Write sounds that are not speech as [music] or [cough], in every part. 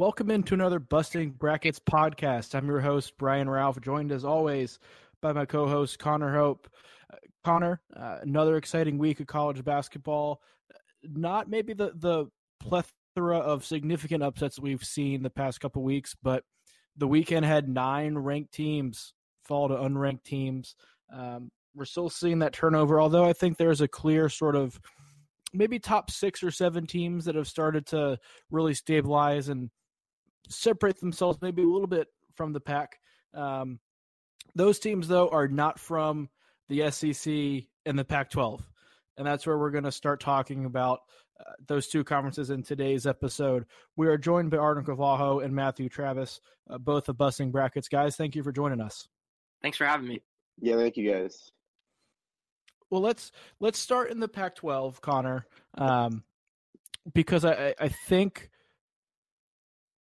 Welcome into another Busting Brackets podcast. I'm your host, Brian Ralph, joined as always by my co host, Connor Hope. Uh, Connor, uh, another exciting week of college basketball. Not maybe the, the plethora of significant upsets we've seen the past couple weeks, but the weekend had nine ranked teams fall to unranked teams. Um, we're still seeing that turnover, although I think there's a clear sort of maybe top six or seven teams that have started to really stabilize and separate themselves maybe a little bit from the pack. Um, those teams, though, are not from the SEC and the Pac 12. And that's where we're going to start talking about uh, those two conferences in today's episode. We are joined by Arden Cavajo and Matthew Travis, uh, both of Busting Brackets. Guys, thank you for joining us. Thanks for having me. Yeah, thank you guys. Well, let's let's start in the Pac-12, Connor, um, because I, I think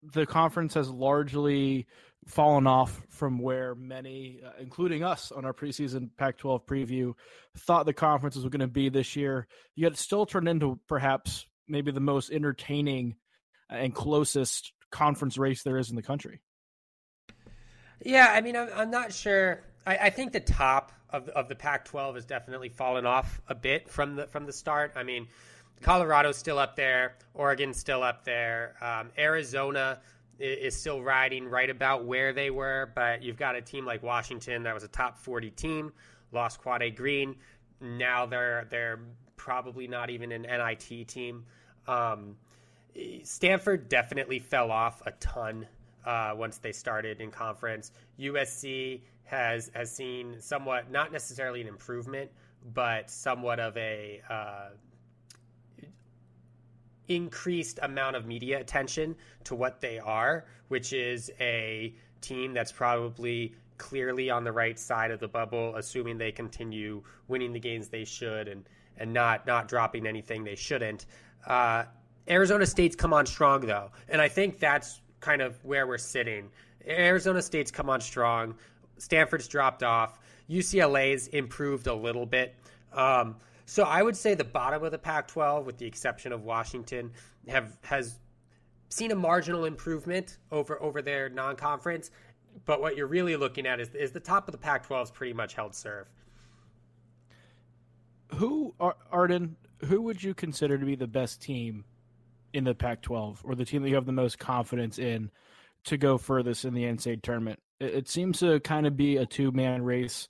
the conference has largely fallen off from where many, uh, including us on our preseason Pac 12 preview, thought the conferences were going to be this year. Yet it still turned into perhaps maybe the most entertaining and closest conference race there is in the country. Yeah, I mean, I'm, I'm not sure. I, I think the top of of the Pac-12 has definitely fallen off a bit from the from the start. I mean, Colorado's still up there, Oregon's still up there, um, Arizona is still riding right about where they were, but you've got a team like Washington that was a top 40 team, lost Quade Green. Now they're they're probably not even an NIT team. Um, Stanford definitely fell off a ton uh, once they started in conference. USC has has seen somewhat, not necessarily an improvement, but somewhat of a uh, increased amount of media attention to what they are, which is a team that's probably clearly on the right side of the bubble, assuming they continue winning the games they should and and not not dropping anything they shouldn't. Uh, Arizona State's come on strong though, and I think that's kind of where we're sitting. Arizona State's come on strong. Stanford's dropped off. UCLA's improved a little bit. Um, so I would say the bottom of the Pac-12, with the exception of Washington, have has seen a marginal improvement over over their non-conference. But what you're really looking at is is the top of the Pac-12 is pretty much held serve. Who Arden? Who would you consider to be the best team in the Pac-12, or the team that you have the most confidence in to go furthest in the NCAA tournament? It, it seems to kind of be a two-man race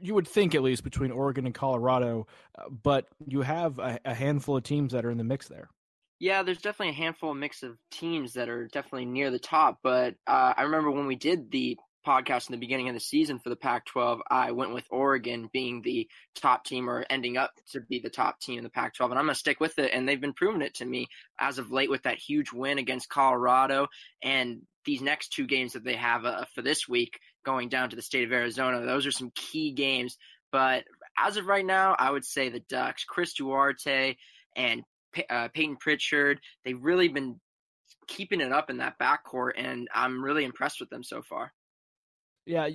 you would think at least between Oregon and Colorado, uh, but you have a, a, handful of teams that are in the mix there. Yeah, there's definitely a handful of mix of teams that are definitely near the top. But uh, I remember when we did the podcast in the beginning of the season for the Pac-12, I went with Oregon being the top team or ending up to be the top team in the Pac-12, and I'm gonna stick with it. And they've been proving it to me as of late with that huge win against Colorado and these next two games that they have uh, for this week going down to the state of Arizona. Those are some key games. But as of right now, I would say the Ducks, Chris Duarte and uh, Payton Pritchard, they've really been keeping it up in that backcourt, and I'm really impressed with them so far. Yeah,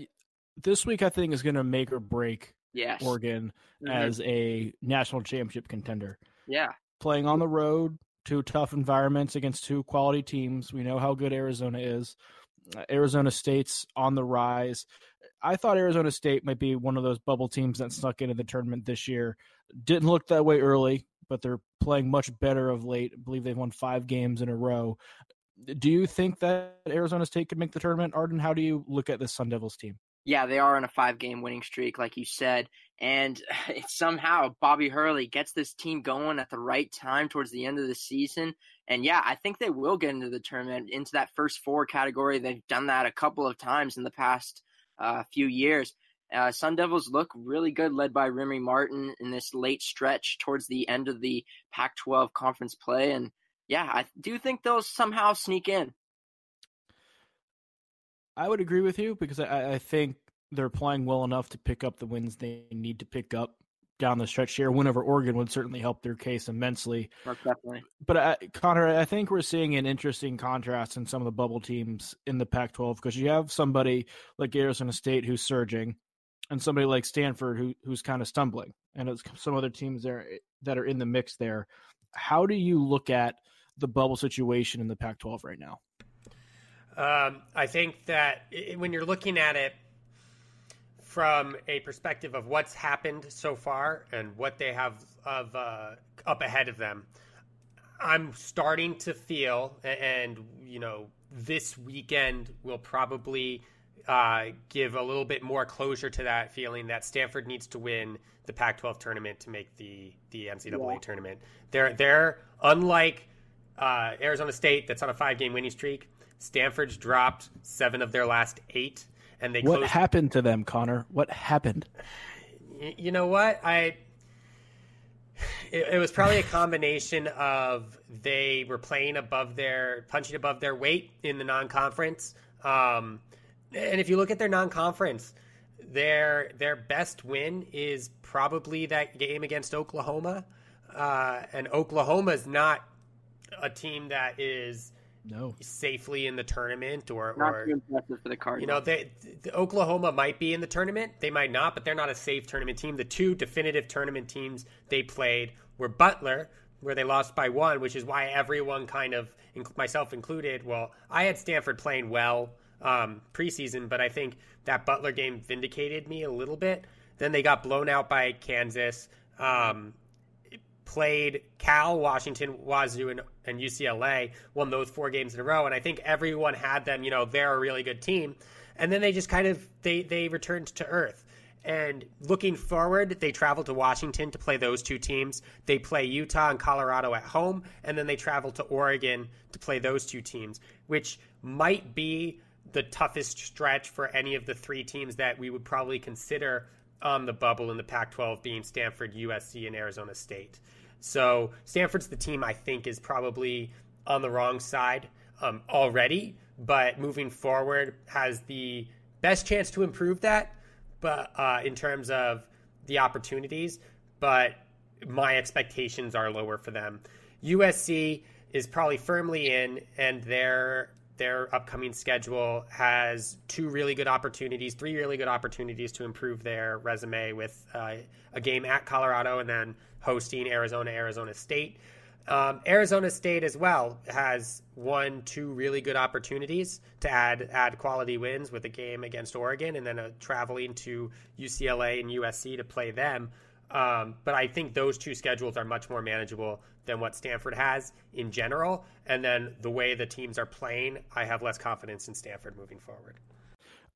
this week I think is going to make or break yes. Oregon mm-hmm. as a national championship contender. Yeah, playing on the road, two tough environments against two quality teams. We know how good Arizona is. Uh, Arizona State's on the rise. I thought Arizona State might be one of those bubble teams that snuck into the tournament this year. Didn't look that way early, but they're playing much better of late. I believe they've won five games in a row. Do you think that Arizona State could make the tournament, Arden? How do you look at this Sun Devils team? Yeah, they are on a five game winning streak, like you said. And [laughs] somehow Bobby Hurley gets this team going at the right time towards the end of the season. And yeah, I think they will get into the tournament, into that first four category. They've done that a couple of times in the past uh, few years. Uh, Sun Devils look really good, led by Remy Martin in this late stretch towards the end of the Pac 12 conference play. And yeah, I do think they'll somehow sneak in. I would agree with you because I, I think they're playing well enough to pick up the wins they need to pick up down the stretch here. Win over Oregon would certainly help their case immensely. definitely. But uh, Connor, I think we're seeing an interesting contrast in some of the bubble teams in the Pac-12 because you have somebody like Arizona State who's surging. and somebody like Stanford who who's kind of stumbling, and it's some other teams there that are in the mix there. How do you look at the bubble situation in the Pac-12 right now? Um, I think that when you're looking at it from a perspective of what's happened so far and what they have of uh, up ahead of them, I'm starting to feel, and you know, this weekend will probably uh, give a little bit more closure to that feeling that Stanford needs to win the Pac-12 tournament to make the the NCAA yeah. tournament. They're they're unlike uh, Arizona State that's on a five game winning streak. Stanford's dropped seven of their last eight, and they. What closed... happened to them, Connor? What happened? You know what I. It, it was probably a combination of they were playing above their punching above their weight in the non-conference. Um, and if you look at their non-conference, their their best win is probably that game against Oklahoma, uh, and Oklahoma is not a team that is no safely in the tournament or not or too impressive for the Cardinals. You know, they, the Oklahoma might be in the tournament. They might not, but they're not a safe tournament team. The two definitive tournament teams they played were Butler, where they lost by one, which is why everyone kind of, myself included, well, I had Stanford playing well um, preseason, but I think that Butler game vindicated me a little bit. Then they got blown out by Kansas. Um, played Cal, Washington, Wazoo, and, and, UCLA, won those four games in a row, and I think everyone had them. You know, they're a really good team, and then they just kind of they they returned to earth. And looking forward, they travel to Washington to play those two teams. They play Utah and Colorado at home, and then they travel to Oregon to play those two teams, which might be the toughest stretch for any of the three teams that we would probably consider on the bubble in the Pac 12 being Stanford, USC, and Arizona State. So Stanford's the team I think is probably on the wrong side um, already, but moving forward has the best chance to improve that. But uh, in terms of the opportunities, but my expectations are lower for them. USC is probably firmly in, and they're their upcoming schedule has two really good opportunities, three really good opportunities to improve their resume with uh, a game at Colorado and then hosting Arizona, Arizona State. Um, Arizona State as well has one, two really good opportunities to add add quality wins with a game against Oregon and then a, traveling to UCLA and USC to play them. Um, but I think those two schedules are much more manageable than what Stanford has in general. And then the way the teams are playing, I have less confidence in Stanford moving forward.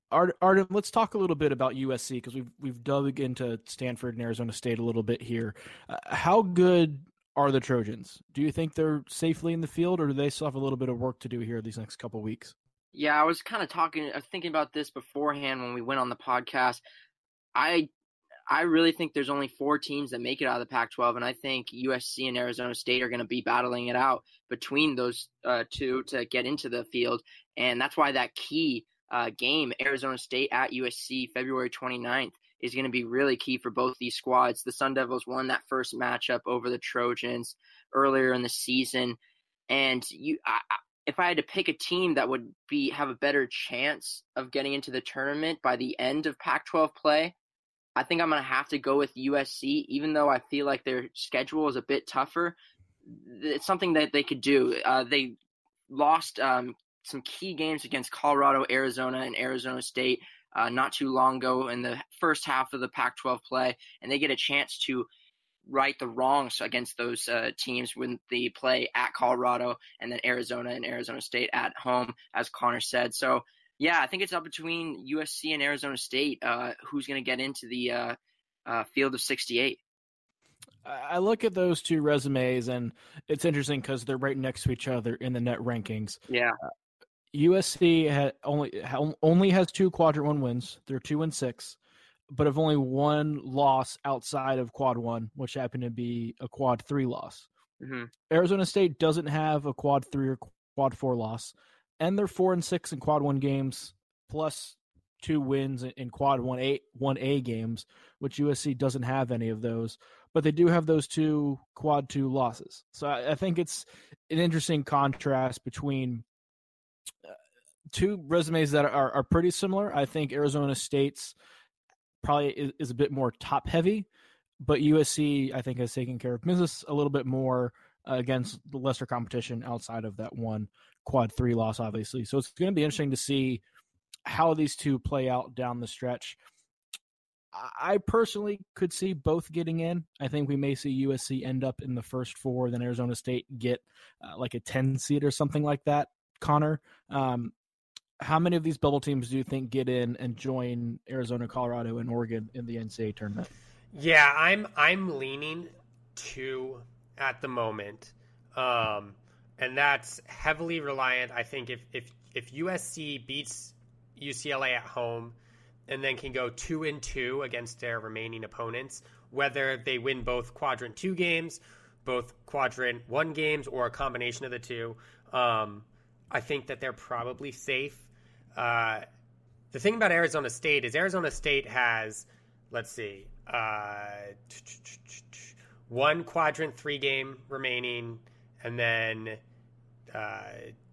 Arden, let's talk a little bit about USC because we've we've dug into Stanford and Arizona State a little bit here. Uh, how good are the Trojans? Do you think they're safely in the field, or do they still have a little bit of work to do here these next couple weeks? Yeah, I was kind of talking, thinking about this beforehand when we went on the podcast. I I really think there's only four teams that make it out of the Pac 12, and I think USC and Arizona State are going to be battling it out between those uh, two to get into the field. And that's why that key uh, game, Arizona State at USC, February 29th, is going to be really key for both these squads. The Sun Devils won that first matchup over the Trojans earlier in the season. And you, I, if I had to pick a team that would be have a better chance of getting into the tournament by the end of Pac-12 play, I think I'm going to have to go with USC, even though I feel like their schedule is a bit tougher. It's something that they could do. Uh, they lost um, some key games against Colorado, Arizona, and Arizona State uh, not too long ago in the first half of the Pac 12 play, and they get a chance to right the wrongs against those uh, teams when they play at Colorado and then Arizona and Arizona State at home, as Connor said. So yeah, I think it's up between USC and Arizona State. Uh, who's going to get into the uh, uh, field of 68? I look at those two resumes, and it's interesting because they're right next to each other in the net rankings. Yeah. USC had only only has two quadrant one wins. They're two and six, but have only one loss outside of quad one, which happened to be a quad three loss. Mm-hmm. Arizona State doesn't have a quad three or quad four loss and they're four and six in quad one games, plus two wins in quad one A one A games, which USC doesn't have any of those, but they do have those two quad two losses. So I, I think it's an interesting contrast between uh, two resumes that are, are pretty similar. I think Arizona State's probably is, is a bit more top heavy, but USC I think has taken care of business a little bit more uh, against the lesser competition outside of that one quad three loss, obviously. So it's going to be interesting to see how these two play out down the stretch. I personally could see both getting in. I think we may see USC end up in the first four, then Arizona State get uh, like a 10 seed or something like that. Connor, um, how many of these bubble teams do you think get in and join Arizona, Colorado, and Oregon in the NCAA tournament? Yeah, I'm I'm leaning two at the moment, um, and that's heavily reliant. I think if if if USC beats UCLA at home and then can go two and two against their remaining opponents, whether they win both quadrant two games, both quadrant one games, or a combination of the two. Um, I think that they're probably safe. Uh, the thing about Arizona State is Arizona State has, let's see, uh, one quadrant three game remaining, and then uh,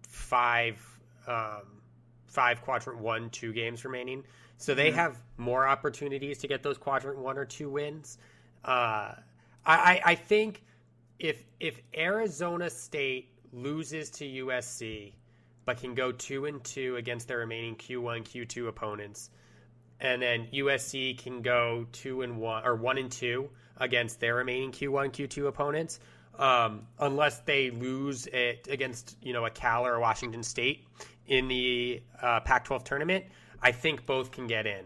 five um, five quadrant one two games remaining. So they mm-hmm. have more opportunities to get those quadrant one or two wins. Uh, I, I think if if Arizona State loses to USC, but can go two and two against their remaining Q1, Q2 opponents, and then USC can go two and one or one and two against their remaining Q1, Q2 opponents, um, unless they lose it against you know a Cal or a Washington State in the uh, Pac-12 tournament. I think both can get in.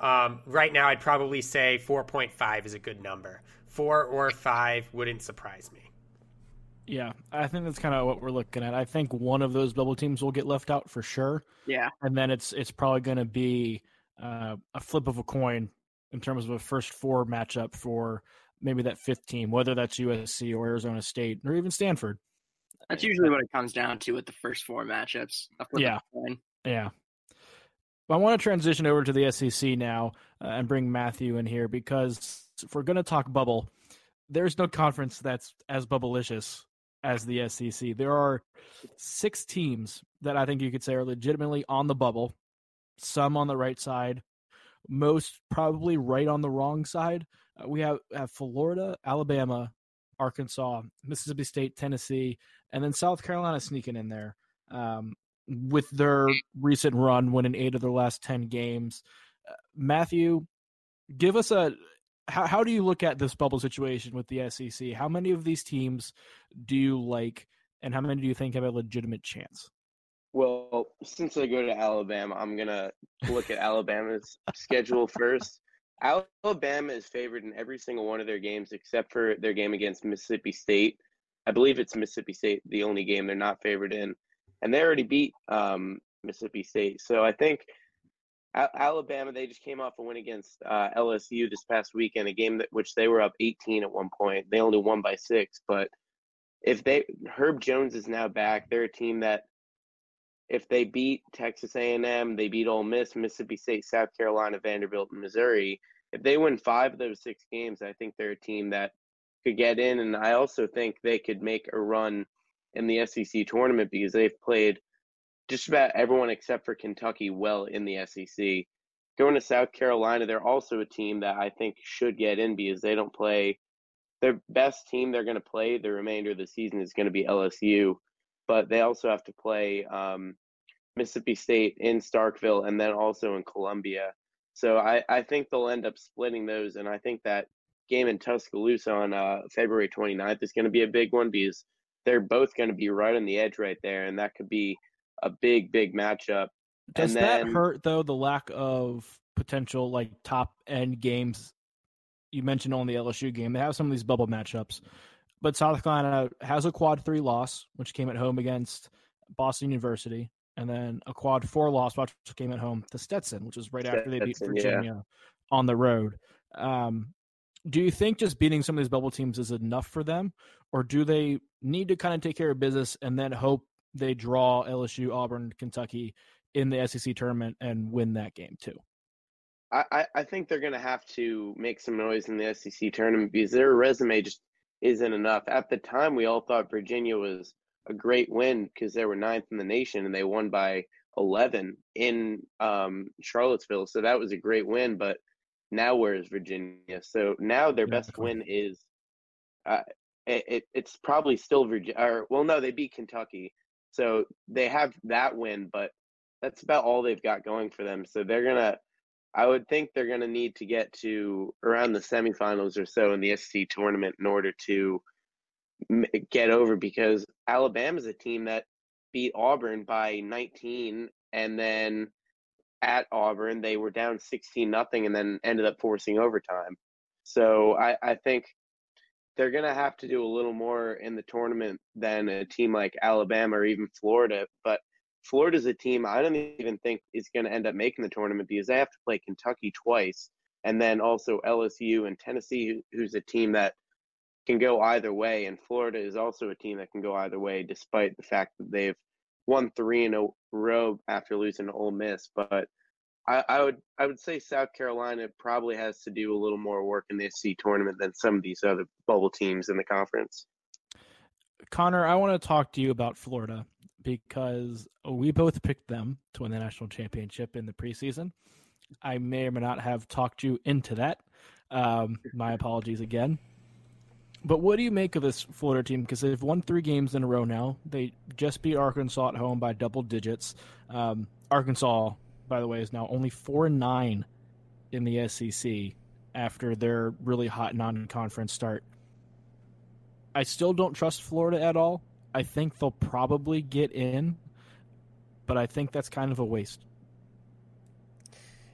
Um, right now, I'd probably say 4.5 is a good number. Four or five wouldn't surprise me. Yeah, I think that's kind of what we're looking at. I think one of those bubble teams will get left out for sure. Yeah, and then it's it's probably going to be uh, a flip of a coin in terms of a first four matchup for maybe that fifth team, whether that's USC or Arizona State or even Stanford. That's usually what it comes down to with the first four matchups. Yeah, yeah. I want to transition over to the SEC now uh, and bring Matthew in here because if we're going to talk bubble, there's no conference that's as bubblicious as the SEC. There are six teams that I think you could say are legitimately on the bubble, some on the right side, most probably right on the wrong side. Uh, we have, have Florida, Alabama, Arkansas, Mississippi State, Tennessee, and then South Carolina sneaking in there. Um, with their recent run, winning eight of their last 10 games. Uh, Matthew, give us a how, how do you look at this bubble situation with the SEC? How many of these teams do you like, and how many do you think have a legitimate chance? Well, since I go to Alabama, I'm gonna look at Alabama's schedule first. Alabama is favored in every single one of their games except for their game against Mississippi State. I believe it's Mississippi State, the only game they're not favored in and they already beat um, Mississippi State. So I think Alabama they just came off a win against uh, LSU this past weekend, a game that which they were up 18 at one point. They only won by six, but if they Herb Jones is now back, they're a team that if they beat Texas A&M, they beat Ole Miss, Mississippi State, South Carolina, Vanderbilt, and Missouri. If they win five of those six games, I think they're a team that could get in, and I also think they could make a run in the SEC tournament because they've played just about everyone except for Kentucky well in the SEC. Going to South Carolina, they're also a team that I think should get in because they don't play their best team they're going to play the remainder of the season is going to be LSU, but they also have to play um, Mississippi State in Starkville and then also in Columbia. So I, I think they'll end up splitting those, and I think that game in Tuscaloosa on uh, February 29th is going to be a big one because they're both going to be right on the edge right there, and that could be a big, big matchup. Does then, that hurt though? The lack of potential like top end games. You mentioned on the LSU game, they have some of these bubble matchups, but South Carolina has a quad three loss, which came at home against Boston University, and then a quad four loss, which came at home to Stetson, which was right Stetson, after they beat Virginia yeah. on the road. Um, do you think just beating some of these bubble teams is enough for them, or do they need to kind of take care of business and then hope they draw LSU, Auburn, Kentucky in the SEC tournament and win that game too? I, I think they're going to have to make some noise in the SEC tournament because their resume just isn't enough. At the time, we all thought Virginia was a great win because they were ninth in the nation and they won by 11 in um, Charlottesville. So that was a great win. But now where is Virginia? So now their best win is, uh, it, it, it's probably still Virginia. Or well, no, they beat Kentucky, so they have that win, but that's about all they've got going for them. So they're gonna, I would think they're gonna need to get to around the semifinals or so in the SEC tournament in order to get over because Alabama's a team that beat Auburn by 19 and then at Auburn they were down 16 nothing and then ended up forcing overtime. So I, I think they're going to have to do a little more in the tournament than a team like Alabama or even Florida. But Florida's a team I don't even think is going to end up making the tournament because they have to play Kentucky twice and then also LSU and Tennessee, who's a team that can go either way. And Florida is also a team that can go either way, despite the fact that they've won three in a row after losing to Ole Miss. But I, I, would I would say South Carolina probably has to do a little more work in the SEC tournament than some of these other bubble teams in the conference. Connor, I want to talk to you about Florida because we both picked them to win the national championship in the preseason. I may or may not have talked you into that. Um, my apologies again. But what do you make of this Florida team? Because they've won three games in a row now. They just beat Arkansas at home by double digits. Um, Arkansas, by the way, is now only four and nine in the SEC after their really hot non-conference start. I still don't trust Florida at all. I think they'll probably get in, but I think that's kind of a waste.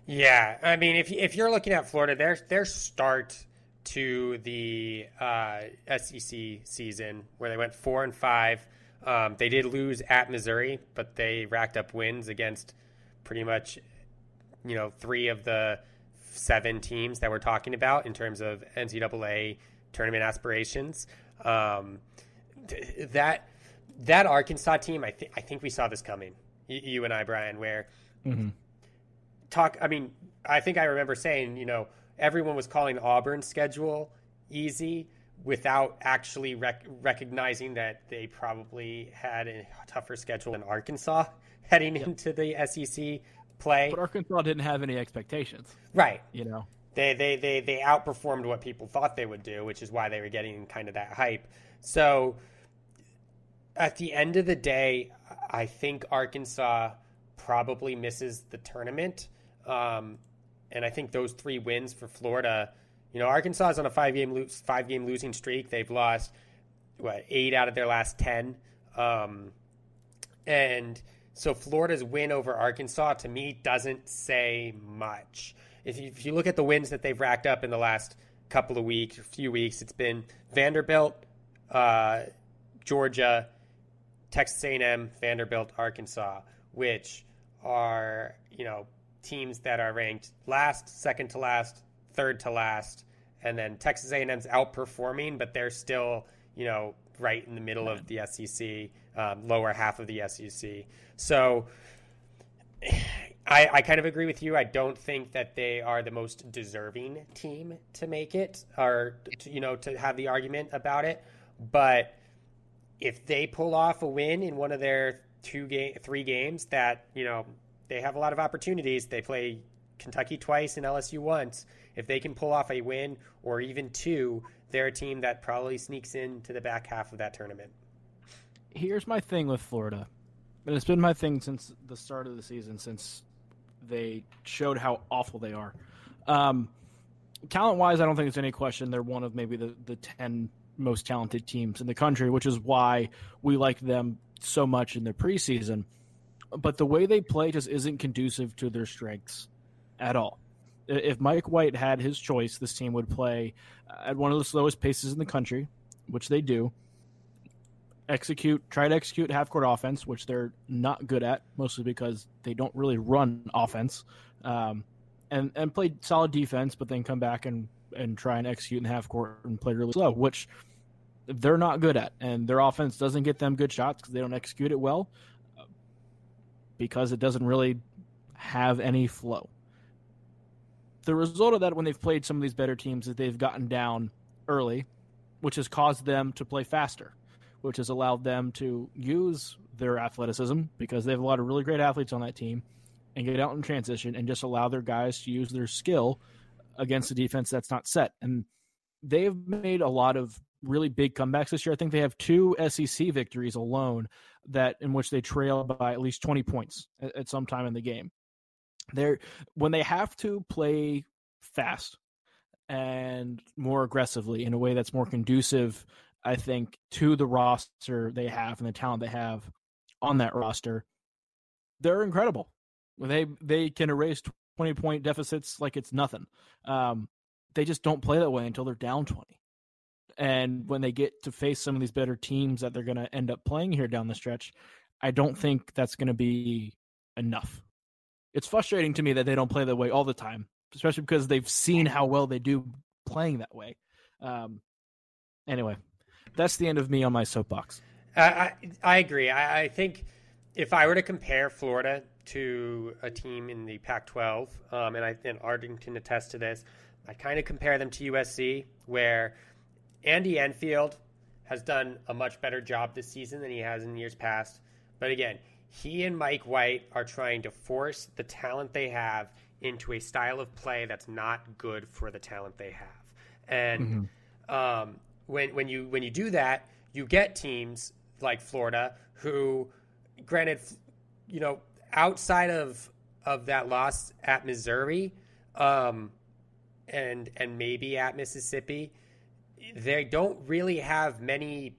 Yeah, I mean, if if you're looking at Florida, their their start to the uh, SEC season where they went four and five. Um, they did lose at Missouri, but they racked up wins against pretty much, you know, three of the seven teams that we're talking about in terms of NCAA tournament aspirations. Um, th- that that Arkansas team, I think I think we saw this coming. Y- you and I, Brian, where mm-hmm. talk. I mean, I think I remember saying, you know everyone was calling Auburn's schedule easy without actually rec- recognizing that they probably had a tougher schedule in Arkansas [laughs] heading yep. into the SEC play. But Arkansas didn't have any expectations. Right. You know. They, they they they outperformed what people thought they would do, which is why they were getting kind of that hype. So at the end of the day, I think Arkansas probably misses the tournament. Um, and I think those three wins for Florida, you know, Arkansas is on a five game lo- five game losing streak. They've lost what eight out of their last ten, um, and so Florida's win over Arkansas to me doesn't say much. If you, if you look at the wins that they've racked up in the last couple of weeks, or few weeks, it's been Vanderbilt, uh, Georgia, Texas A&M, Vanderbilt, Arkansas, which are you know teams that are ranked last, second to last, third to last, and then Texas A&M's outperforming, but they're still you know right in the middle of the SEC, um, lower half of the SEC. So. [sighs] I, I kind of agree with you. I don't think that they are the most deserving team to make it, or to, you know, to have the argument about it. But if they pull off a win in one of their two game, three games, that you know they have a lot of opportunities. They play Kentucky twice and LSU once. If they can pull off a win or even two, they're a team that probably sneaks into the back half of that tournament. Here's my thing with Florida, and it's been my thing since the start of the season, since they showed how awful they are. Um, talent wise, I don't think it's any question. They're one of maybe the, the 10 most talented teams in the country, which is why we like them so much in the preseason but the way they play just isn't conducive to their strengths at all. If Mike White had his choice, this team would play at one of the slowest paces in the country, which they do. Execute, try to execute half court offense, which they're not good at, mostly because they don't really run offense, um, and and play solid defense, but then come back and and try and execute in half court and play really slow, which they're not good at, and their offense doesn't get them good shots because they don't execute it well because it doesn't really have any flow. The result of that, when they've played some of these better teams, is they've gotten down early, which has caused them to play faster, which has allowed them to use their athleticism because they have a lot of really great athletes on that team and get out in transition and just allow their guys to use their skill against a defense that's not set. And they've made a lot of really big comebacks this year. I think they have two SEC victories alone that in which they trail by at least 20 points at, at some time in the game. They're when they have to play fast and more aggressively in a way that's more conducive, I think, to the roster they have and the talent they have on that roster. They're incredible. They they can erase 20 point deficits like it's nothing. Um, they just don't play that way until they're down 20. And when they get to face some of these better teams that they're going to end up playing here down the stretch, I don't think that's going to be enough. It's frustrating to me that they don't play that way all the time, especially because they've seen how well they do playing that way. Um, anyway, that's the end of me on my soapbox. I, I, I agree. I, I think if I were to compare Florida to a team in the Pac-12, um, and I and Arlington attests to this, I kind of compare them to USC, where Andy Enfield has done a much better job this season than he has in years past. But again, he and Mike White are trying to force the talent they have into a style of play that's not good for the talent they have. And mm-hmm. um, when when you when you do that, you get teams like Florida who, granted, you know, outside of of that loss at Missouri, um, and and maybe at Mississippi, they don't really have many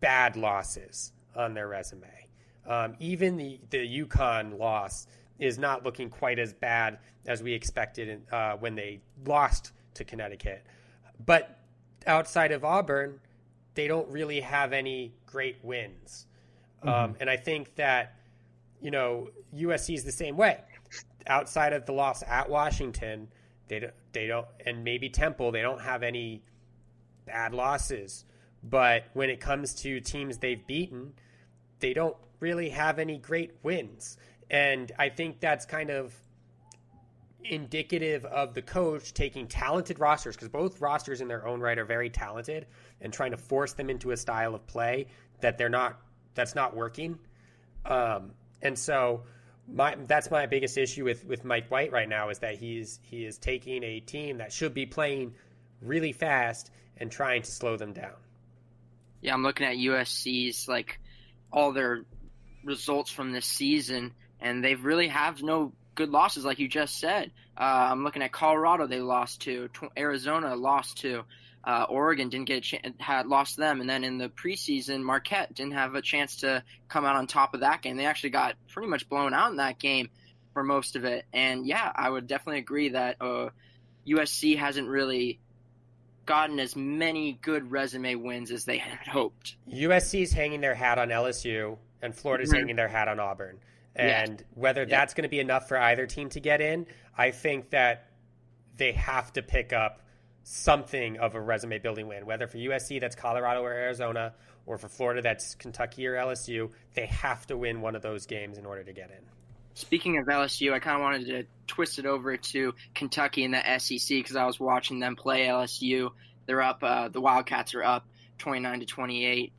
bad losses on their resume. Um, even the the UConn loss is not looking quite as bad as we expected uh, when they lost to Connecticut. But outside of Auburn, they don't really have any great wins. Mm-hmm. Um, and I think that you know USC is the same way. Outside of the loss at Washington, they don't, they don't, and maybe Temple, they don't have any bad losses. But when it comes to teams they've beaten, they don't really have any great wins. And I think that's kind of indicative of the coach taking talented rosters because both rosters in their own right are very talented and trying to force them into a style of play that they're not that's not working. Um, and so my that's my biggest issue with with Mike White right now is that he's he is taking a team that should be playing really fast and trying to slow them down. Yeah, I'm looking at USC's like all their results from this season, and they really have no good losses, like you just said. Uh, I'm looking at Colorado; they lost to. Arizona lost to. Uh, Oregon didn't get a chance, had lost them, and then in the preseason, Marquette didn't have a chance to come out on top of that game. They actually got pretty much blown out in that game for most of it. And yeah, I would definitely agree that uh, USC hasn't really gotten as many good resume wins as they had hoped. USC's hanging their hat on LSU, and Florida's mm-hmm. hanging their hat on Auburn. And yeah. whether yeah. that's going to be enough for either team to get in, I think that they have to pick up something of a resume building win. Whether for USC that's Colorado or Arizona, or for Florida that's Kentucky or LSU, they have to win one of those games in order to get in. Speaking of LSU, I kind of wanted to twist it over to Kentucky in the SEC because I was watching them play LSU. They're up. Uh, the Wildcats are up 29 to 28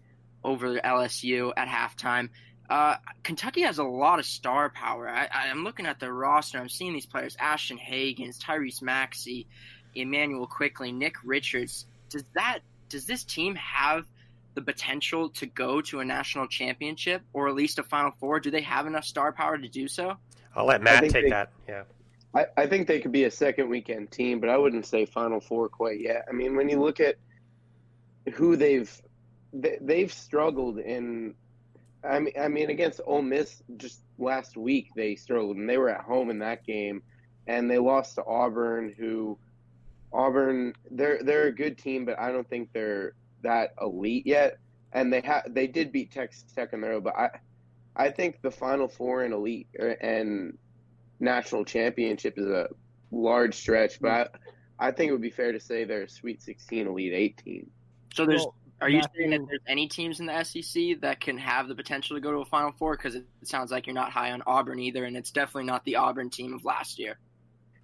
over LSU at halftime. Uh, Kentucky has a lot of star power. I, am looking at the roster. I'm seeing these players: Ashton Hagans, Tyrese Maxey, Immanuel Quickley, Nick Richards. Does that does this team have the potential to go to a national championship or at least a Final Four? Do they have enough star power to do so? I'll let Matt take they, that. Yeah. I, I think they could be a second weekend team, but I wouldn't say Final Four quite yet. I mean, when you look at who they've they, they've struggled in, I mean, I mean against Ole Miss just last week they struggled, and they were at home in that game, and they lost to Auburn, who Auburn, they're they're a good team, but I don't think they're that elite yet. And they have they did beat Texas Tech in the row, but I I think the Final Four and elite er, and national championship is a large stretch, but I, I think it would be fair to say they're a Sweet 16, Elite 18. So there's. Well, are you saying that there's any teams in the SEC that can have the potential to go to a Final Four? Because it sounds like you're not high on Auburn either, and it's definitely not the Auburn team of last year.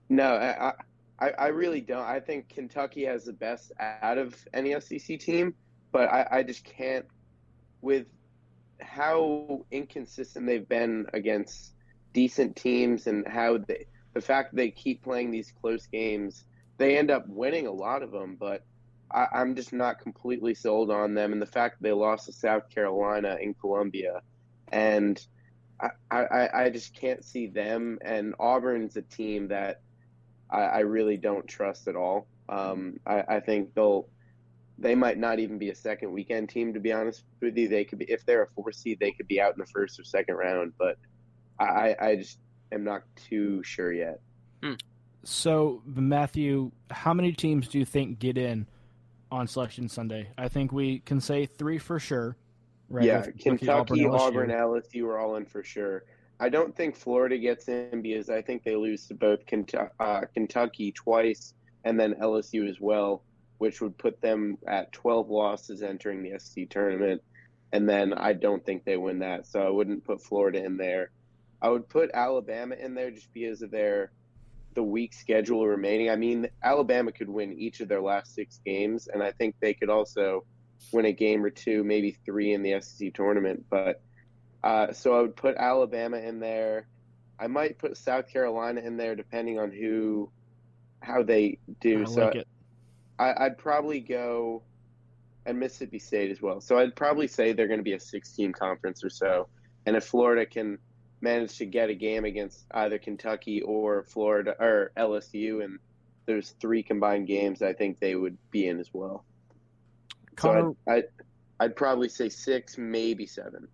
No, I, I, I really don't. I think Kentucky has the best out of any SEC team, but I, I just can't with how inconsistent they've been against decent teams and how they the fact they keep playing these close games, they end up winning a lot of them, but I, I'm just not completely sold on them. And the fact they lost to South Carolina in Columbia, and I, I, I just can't see them. And Auburn's a team that I, I really don't trust at all. Um, I, I think they'll they might not even be a second weekend team to be honest with you. They could be if they're a four seed, they could be out in the first or second round. But I, I just am not too sure yet. Hmm. So Matthew, how many teams do you think get in on Selection Sunday? I think we can say three for sure. Right? Yeah, With Kentucky, Auburn, Auburn, LSU are all in for sure. I don't think Florida gets in because I think they lose to both uh, Kentucky twice and then LSU as well, which would put them at 12 losses entering the SEC tournament. And then I don't think they win that, so I wouldn't put Florida in there. I would put Alabama in there just because of their the weak schedule remaining. I mean, Alabama could win each of their last six games, and I think they could also win a game or two, maybe three in the SEC tournament. But uh, so I would put Alabama in there. I might put South Carolina in there, depending on who, how they do. I so like I, I'd probably go, and Mississippi State as well. So I'd probably say they're going to be a 16 conference or so. And if Florida can manage to get a game against either Kentucky or Florida or LSU, and there's three combined games, I think they would be in as well. Connor, so I'd, I'd, I'd probably say six, maybe seven.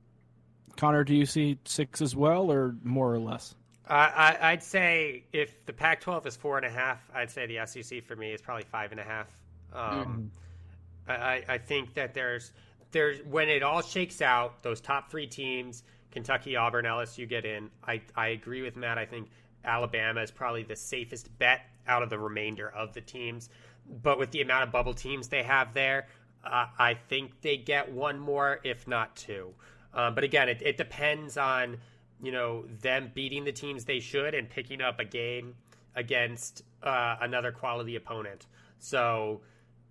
Connor, do you see six as well, or more or less? Uh, I, would say if the Pac-12 is four and a half, I'd say the SEC for me is probably five and a half. Um, mm-hmm. I, I think that there's there's when it all shakes out, those top three teams Kentucky, Auburn, LSU get in. I, I agree with Matt. I think Alabama is probably the safest bet out of the remainder of the teams. But with the amount of bubble teams they have there, uh, I think they get one more, if not two. Um, but again, it, it depends on you know them beating the teams they should and picking up a game against uh, another quality opponent. So,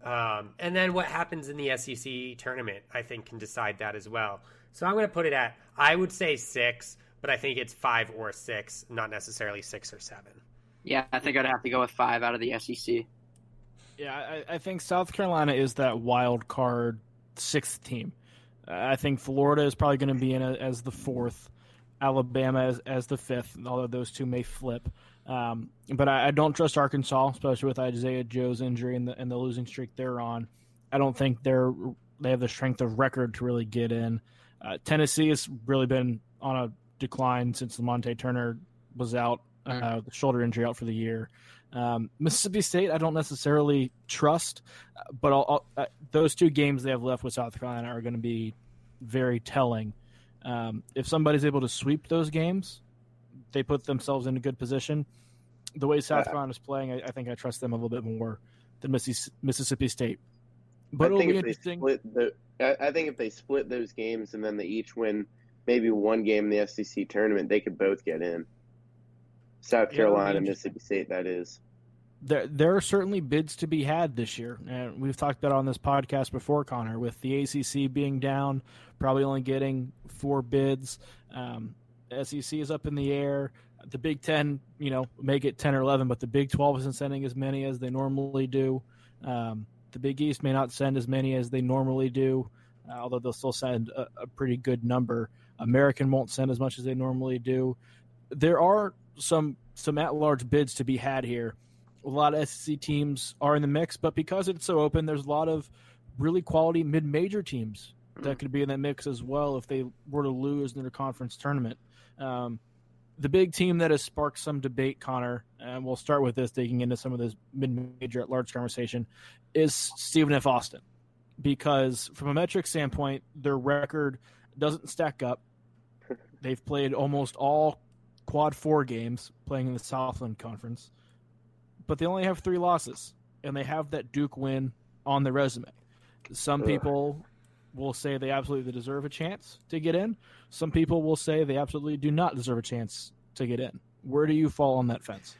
um, and then what happens in the SEC tournament, I think, can decide that as well. So I'm going to put it at, I would say six, but I think it's five or six, not necessarily six or seven. Yeah, I think I'd have to go with five out of the SEC. Yeah, I, I think South Carolina is that wild card sixth team. I think Florida is probably going to be in a, as the fourth, Alabama as, as the fifth, although those two may flip. Um, but I, I, don't trust Arkansas, especially with Isaiah Joe's injury and the, and the losing streak they're on. I don't think they're they have the strength of record to really get in. Uh, Tennessee has really been on a decline since Lamonte Turner was out, uh, the shoulder injury out for the year. Um, Mississippi State, I don't necessarily trust, but I'll, I'll, uh, those two games they have left with South Carolina are going to be very telling. Um, if somebody's able to sweep those games, they put themselves in a good position. The way South Carolina is playing, I, I, think I trust them a little bit more than Mississippi State. But I think if they split the, I think if they split those games and then they each win maybe one game in the SEC tournament, they could both get in. South Carolina, Mississippi State, that is. There, there are certainly bids to be had this year, and we've talked about on this podcast before, Connor. With the ACC being down, probably only getting four bids. Um, SEC is up in the air. The Big Ten, you know, may get ten or eleven, but the Big Twelve isn't sending as many as they normally do. Um, the Big East may not send as many as they normally do, uh, although they'll still send a, a, pretty good number. American won't send as much as they normally do. There are some some at large bids to be had here. A lot of SEC teams are in the mix, but because it's so open, there's a lot of really quality mid major teams that could be in that mix as well if they were to lose in their conference tournament. Um, the big team that has sparked some debate, Connor, and we'll start with this, digging into some of this mid-major at large conversation, is Stephen F. Austin, because from a metric standpoint, their record doesn't stack up. [laughs] They've played almost all quad four games, playing in the Southland Conference, but they only have three losses, and they have that Duke win on their resume. Some people will say they absolutely deserve a chance to get in. Some people will say they absolutely do not deserve a chance to get in. Where do you fall on that fence?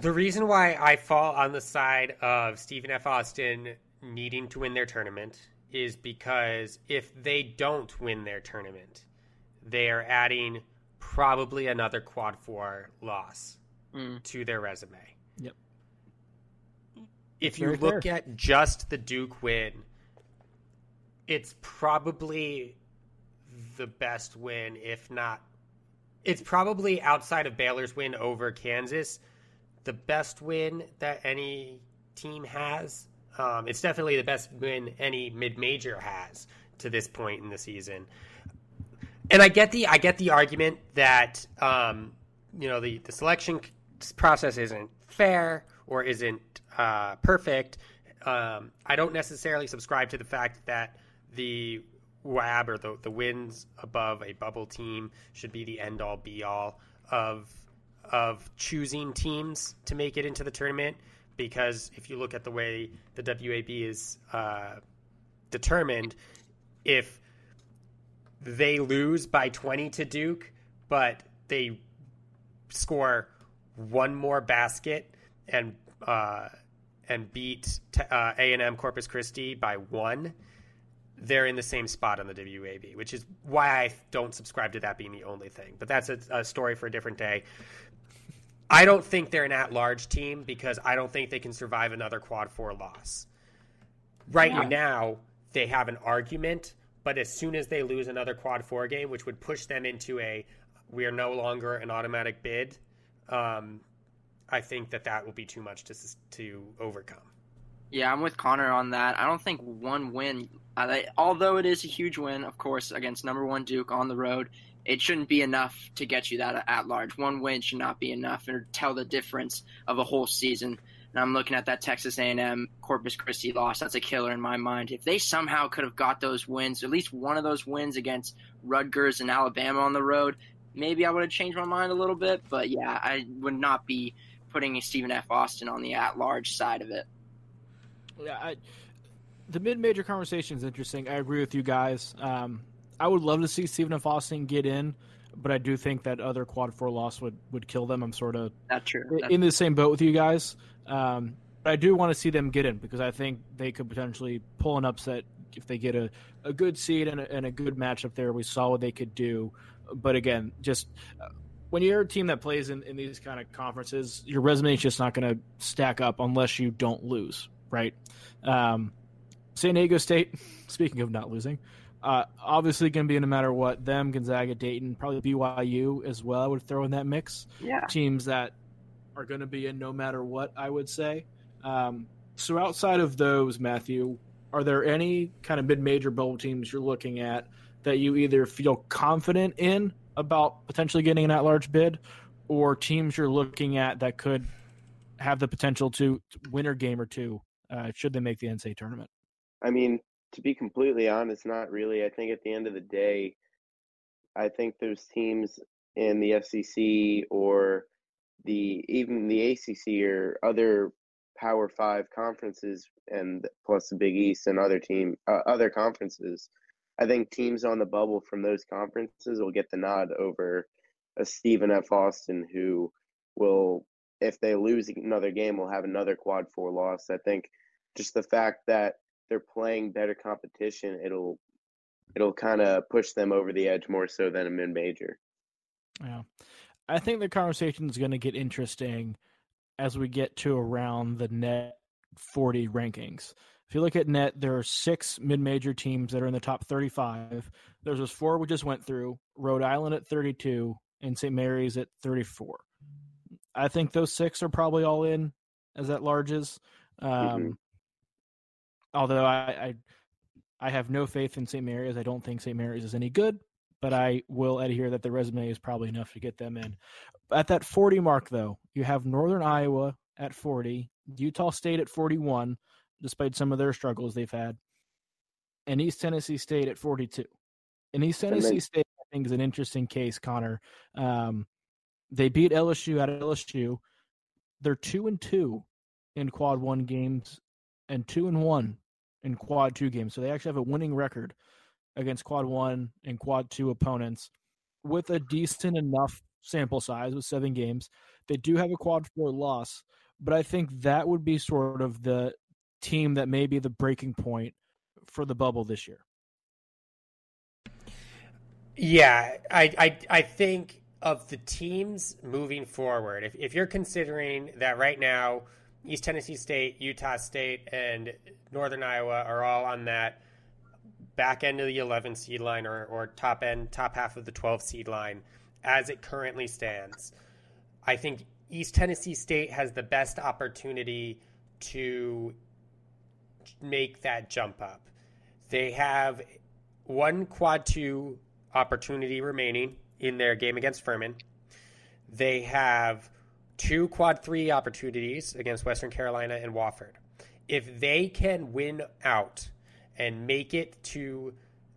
The reason why I fall on the side of Stephen F. Austin needing to win their tournament is because if they don't win their tournament, they are adding probably another quad four loss mm. to their resume. Yep. If you look fair. at just the Duke win, it's probably the best win, if not, it's probably outside of Baylor's win over Kansas, the best win that any team has. Um, it's definitely the best win any mid major has to this point in the season. And I get the I get the argument that um, you know the the selection process isn't fair or isn't uh, perfect. Um, I don't necessarily subscribe to the fact that the WAB or the, the wins above a bubble team should be the end all be all of of choosing teams to make it into the tournament because if you look at the way the WAB is uh, determined, if they lose by 20 to Duke, but they score one more basket and uh, and beat uh, A and M Corpus Christi by one, they're in the same spot on the WAB, which is why I don't subscribe to that being the only thing. But that's a, a story for a different day. I don't think they're an at-large team because I don't think they can survive another quad four loss. Right yeah. now, they have an argument, but as soon as they lose another quad four game, which would push them into a we are no longer an automatic bid, um, I think that that will be too much to to overcome. Yeah, I'm with Connor on that. I don't think one win, although it is a huge win, of course, against number one Duke on the road, it shouldn't be enough to get you that at large. One win should not be enough and tell the difference of a whole season. And I'm looking at that Texas A&M Corpus Christi loss. That's a killer in my mind. If they somehow could have got those wins, at least one of those wins against Rutgers and Alabama on the road, maybe I would have changed my mind a little bit. But yeah, I would not be putting Stephen F. Austin on the at-large side of it. Yeah, I, the mid-major conversation is interesting. I agree with you guys. Um, I would love to see Stephen F. Austin get in, but I do think that other quad four loss would, would kill them. I'm sort of That's true. That's in the same boat with you guys. Um, but I do want to see them get in because I think they could potentially pull an upset if they get a, a good seed and a, and a good matchup there. We saw what they could do. But again, just uh, when you're a team that plays in, in these kind of conferences, your resume is just not going to stack up unless you don't lose, right? Um, San Diego State, [laughs] speaking of not losing, uh, obviously going to be no matter what them, Gonzaga, Dayton, probably BYU as well. I would throw in that mix. Yeah, teams that are going to be in no matter what. I would say. Um, so outside of those, Matthew, are there any kind of mid-major bowl teams you're looking at that you either feel confident in about potentially getting an at-large bid, or teams you're looking at that could have the potential to win a game or two uh, should they make the NCAA tournament? I mean, to be completely honest, not really. I think at the end of the day, I think those teams in the SEC or the even the ACC or other Power Five conferences, and plus the Big East and other team uh, other conferences, I think teams on the bubble from those conferences will get the nod over a Stephen F. Austin who will, if they lose another game, will have another quad four loss. I think just the fact that they're playing better competition, it'll it'll kind of push them over the edge more so than a mid major. Yeah, I think the conversation is going to get interesting as we get to around the net forty rankings. If you look at net, there are six mid-major teams that are in the top 35. There's those four we just went through: Rhode Island at 32 and St. Mary's at 34. I think those six are probably all in as at larges. Um, mm-hmm although I, I, I have no faith in St. Mary's. I don't think St. Mary's is any good, but I will adhere that the resume is probably enough to get them in. At that 40 mark, though, you have Northern Iowa at 40, Utah State at 41, despite some of their struggles they've had, and East Tennessee State at 42. And East Tennessee State, I think, is an interesting case, Connor. Um, they beat LSU at LSU. They're two and two in quad one games and two and one in quad two games. So they actually have a winning record against quad one and quad two opponents with a decent enough sample size with seven games. They do have a quad four loss, but I think that would be sort of the team that may be the breaking point for the bubble this year. Yeah, I I, I think of the teams moving forward, if, if you're considering that right now, East Tennessee State, Utah State, and Northern Iowa are all on that back end of the 11 seed line or, or top end, top half of the 12 seed line as it currently stands. I think East Tennessee State has the best opportunity to make that jump up. They have one quad two opportunity remaining in their game against Furman. They have two quad three opportunities against Western Carolina and Wofford. If they can win out and make it to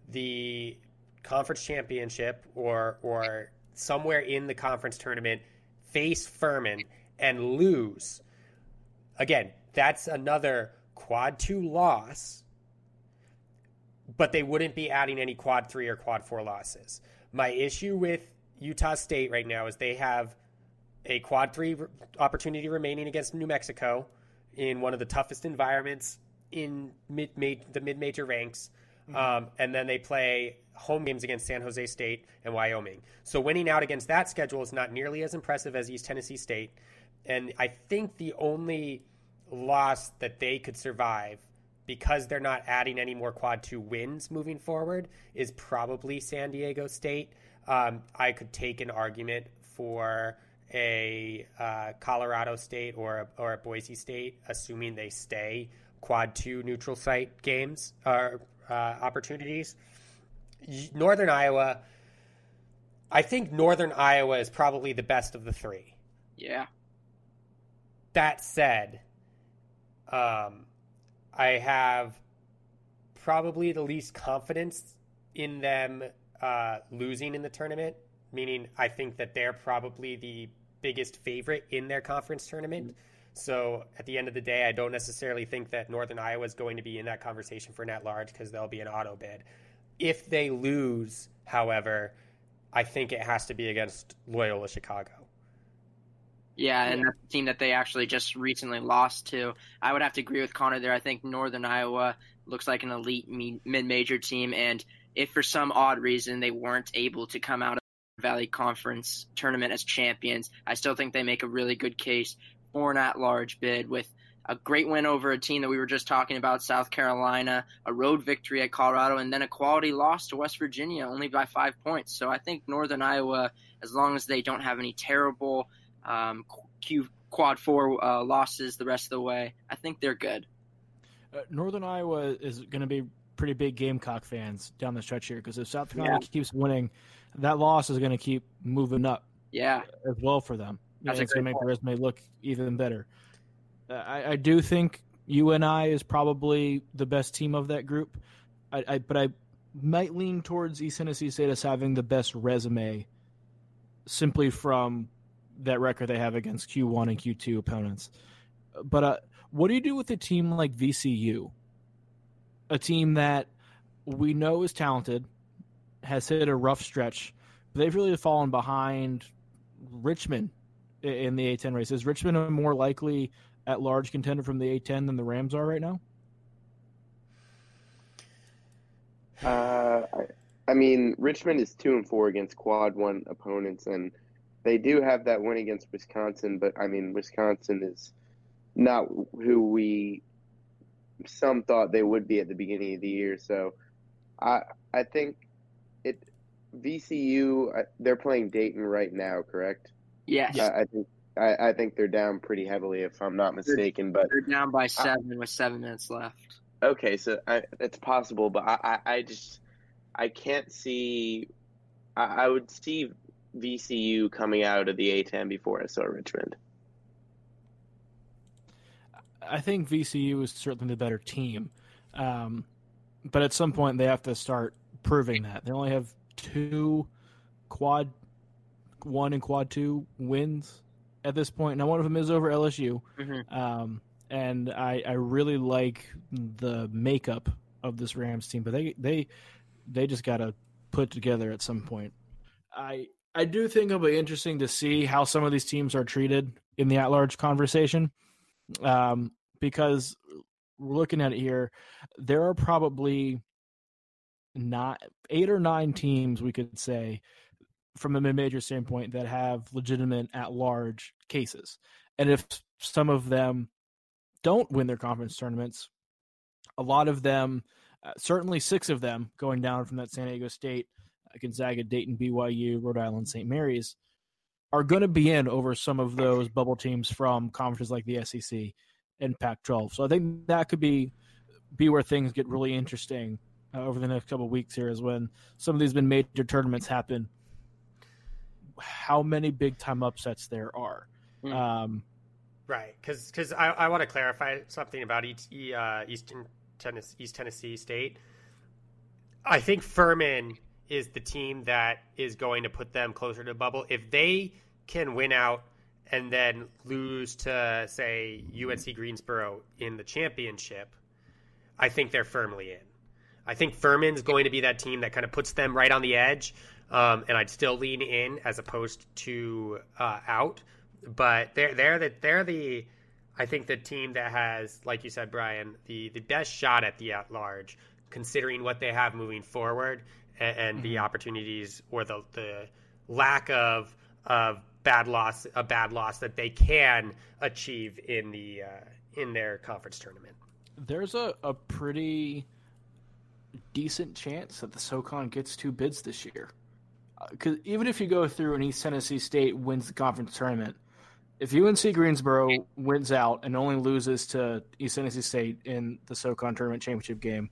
the conference championship or or somewhere in the conference tournament, face Furman and lose, again, that's another quad two loss, but they wouldn't be adding any quad three or quad four losses. My issue with Utah State right now is they have a quad three opportunity remaining against New Mexico in one of the toughest environments in mid, the mid major ranks. Mm-hmm. Um, and then they play home games against San Jose State and Wyoming. So winning out against that schedule is not nearly as impressive as East Tennessee State. And I think the only loss that they could survive because they're not adding any more quad two wins moving forward is probably San Diego State. Um, I could take an argument for a uh, Colorado State or a, or a Boise State, assuming they stay quad two neutral site games or uh, opportunities. Northern Iowa, I think Northern Iowa is probably the best of the three. Yeah. That said, um, I have probably the least confidence in them uh, losing in the tournament. Meaning, I think that they're probably the biggest favorite in their conference tournament. So at the end of the day, I don't necessarily think that Northern Iowa is going to be in that conversation for net large because they'll be an auto bid. If they lose, however, I think it has to be against Loyola Chicago. Yeah, and that's the team that they actually just recently lost to. I would have to agree with Connor there. I think Northern Iowa looks like an elite mid-major team, and if for some odd reason they weren't able to come out of the Valley Conference tournament as champions, I still think they make a really good case for an at-large bid with a great win over a team that we were just talking about, South Carolina, a road victory at Colorado, and then a quality loss to West Virginia, only by five points. So I think Northern Iowa, as long as they don't have any terrible – um, Q quad four uh, losses the rest of the way. I think they're good. Uh, Northern Iowa is going to be pretty big Gamecock fans down the stretch here because if South Carolina yeah. keeps winning, that loss is going to keep moving up. Yeah, as well for them. That's it's going to make the resume look even better. Uh, I, I, do think UNI is probably the best team of that group. I, I, but I might lean towards East Tennessee State as having the best resume, simply from that record they have against Q1 and Q2 opponents. But uh, what do you do with a team like VCU? A team that we know is talented, has hit a rough stretch, they've really fallen behind Richmond in the A10 race. Is Richmond a more likely at large contender from the A10 than the Rams are right now? Uh, I, I mean, Richmond is two and four against quad one opponents, and – they do have that win against Wisconsin, but I mean, Wisconsin is not who we some thought they would be at the beginning of the year. So I I think it VCU they're playing Dayton right now, correct? Yes. I, I think I, I, think they're down pretty heavily if I'm not mistaken. But they're down by seven I, with seven minutes left. Okay, so it's possible, but I, I, just I can't see. I, would see VCU coming out of the A10 before I saw Richmond. I think VCU is certainly the better team, um, but at some point they have to start proving that. They only have two quad one and quad two wins at this point. Now one of them is over LSU, mm-hmm. um, and I, I really like the makeup of this Rams team, but they they they just got to put together at some point. I I do think it'll be interesting to see how some of these teams are treated in the at-large conversation, um, because we're looking at it here. There are probably not eight or nine teams we could say from a mid-major standpoint that have legitimate at-large cases, and if some of them don't win their conference tournaments, a lot of them, uh, certainly six of them, going down from that San Diego State, uh, Gonzaga, Dayton, BYU, Rhode Island, St. Mary's, are going to be in over some of those bubble teams from conferences like the SEC and Pac-12. So I think that could be be where things get really interesting uh, over the next couple weeks. Here is when some of these mid-major tournaments happen. How many big time upsets there are? Mm. Um, right, because because I, I want to clarify something about East, uh, Eastern Tennessee, East Tennessee State. I think Furman is the team that is going to put them closer to bubble. If they can win out and then lose to say UNC Greensboro in the championship, I think they're firmly in. I think Furman's going to be that team that kind of puts them right on the edge, um, and I'd still lean in as opposed to uh, out. But they're they're the they're the I think the team that has, like you said, Brian, the the best shot at the at large, considering what they have moving forward and, and mm-hmm. the opportunities or the the lack of of bad loss a bad loss that they can achieve in the uh, in their conference tournament. There's a, a pretty decent chance that the SoCon gets two bids this year. Because uh, even if you go through and East Tennessee State wins the conference tournament, if UNC Greensboro wins out and only loses to East Tennessee State in the SoCon tournament championship game,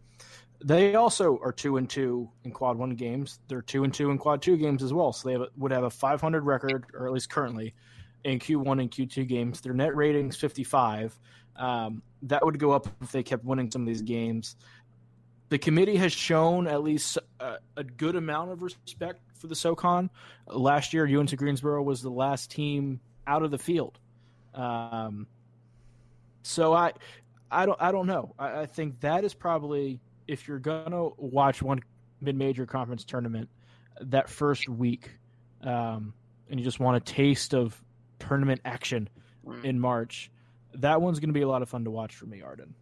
they also are two and two in quad one games. They're two and two in quad two games as well. So they have, would have a 500 record, or at least currently, in Q1 and Q2 games. Their net ratings 55. Um, that would go up if they kept winning some of these games. The committee has shown at least a, a good amount of respect for the SoCon. Last year, UNC Greensboro was the last team out of the field. Um, so I, I don't, I don't know. I, I think that is probably if you're gonna watch one mid-major conference tournament that first week, um, and you just want a taste of tournament action mm. in March, that one's going to be a lot of fun to watch for me, Arden.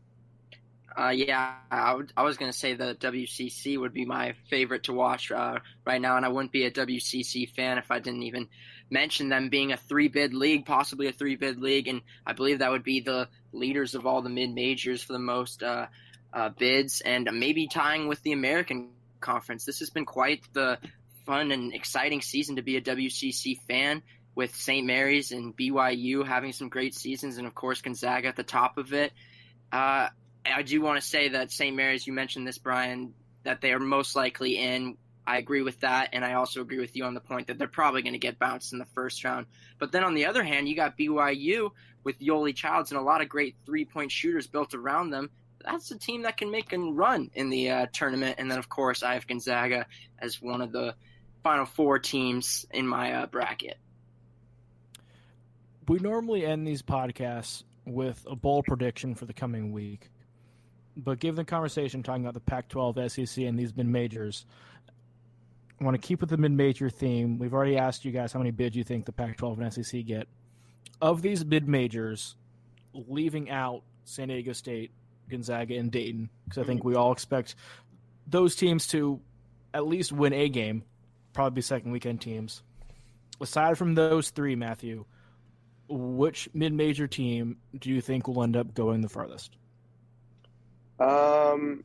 Uh, yeah, I, would, I was going to say the WCC would be my favorite to watch uh, right now, and I wouldn't be a WCC fan if I didn't even mention them being a three bid league, possibly a three bid league, and I believe that would be the leaders of all the mid majors for the most uh, uh, bids, and maybe tying with the American Conference. This has been quite the fun and exciting season to be a WCC fan with St. Mary's and BYU having some great seasons, and of course Gonzaga at the top of it. Uh, I do want to say that St. Mary's, you mentioned this, Brian, that they are most likely in. I agree with that, and I also agree with you on the point that they're probably going to get bounced in the first round. But then on the other hand, you got BYU with Yoeli Childs and a lot of great three point shooters built around them. That's a team that can make a run in the uh, tournament. And then, of course, I have Gonzaga as one of the final four teams in my uh, bracket. We normally end these podcasts with a bowl prediction for the coming week. But given the conversation talking about the Pac 12, SEC, and these mid majors, I want to keep with the mid major theme. We've already asked you guys how many bids you think the Pac 12 and SEC get. Of these mid majors, leaving out San Diego State, Gonzaga, and Dayton, because I think we all expect those teams to at least win a game, probably second weekend teams. Aside from those three, Matthew, which mid major team do you think will end up going the farthest? Um,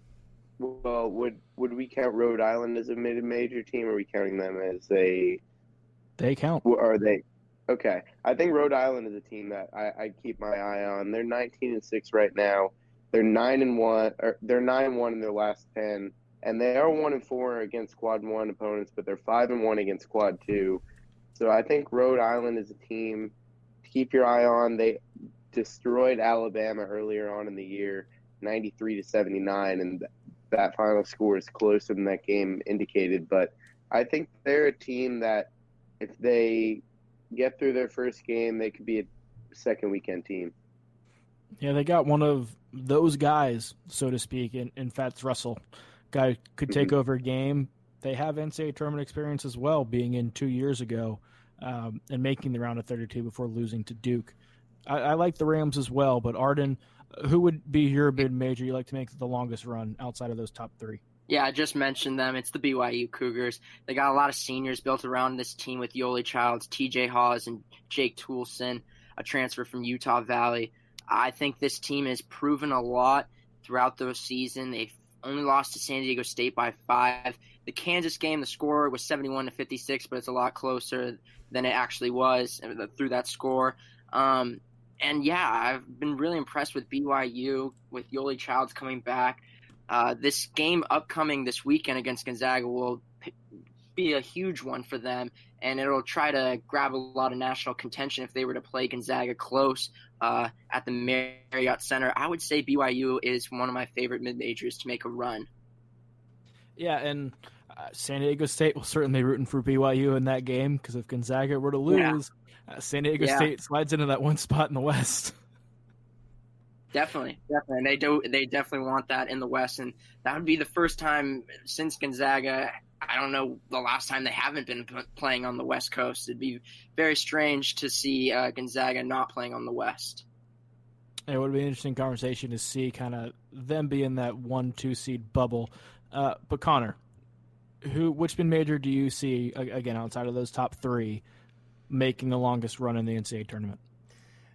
well, would would we count Rhode Island as a mid major team, or are we counting them as a? They count. Are they? Okay, I think Rhode Island is a team that I, I keep my eye on. They're 19 and six right now. They're nine and one. Or they're nine and one in their last ten, and they are one and four against quad one opponents, but they're five and one against quad two. So I think Rhode Island is a team to keep your eye on. They destroyed Alabama earlier on in the year 93 to 79, and that final score is closer than that game indicated. But I think they're a team that if they get through their first game, they could be a second weekend team. Yeah, they got one of those guys, so to speak, in, in Fats Russell. Guy could take mm-hmm. over a game. They have NCAA tournament experience as well, being in two years ago um, and making the round of 32 before losing to Duke. I, I like the Rams as well, but Arden – who would be your mid major you like to make the longest run outside of those top three? Yeah, I just mentioned them. It's the BYU Cougars. They got a lot of seniors built around this team with Yoeli Childs, TJ Haws, and Jake Toolson, a transfer from Utah Valley. I think this team has proven a lot throughout the season. They've only lost to San Diego State by five. The Kansas game, the score was 71 to 56, but it's a lot closer than it actually was through that score. Um, and yeah, I've been really impressed with BYU with Yoeli Childs coming back. Uh, this game upcoming this weekend against Gonzaga will p- be a huge one for them, and it'll try to grab a lot of national contention if they were to play Gonzaga close uh, at the Marriott Center. I would say BYU is one of my favorite mid majors to make a run. Yeah, and uh, San Diego State will certainly be rooting for BYU in that game because if Gonzaga were to lose, yeah. Uh, San Diego yeah. State slides into that one [laughs] spot in the West. Definitely, definitely. And they do. They definitely want that in the West, and that would be the first time since Gonzaga. I don't know the last time they haven't been p- playing on the West Coast. It'd be very strange to see uh, Gonzaga not playing on the West. It would be an interesting conversation to see kind of them be in that one-two seed bubble. Uh, but Connor, who which mid major do you see again outside of those top three making the longest run in the NCAA tournament?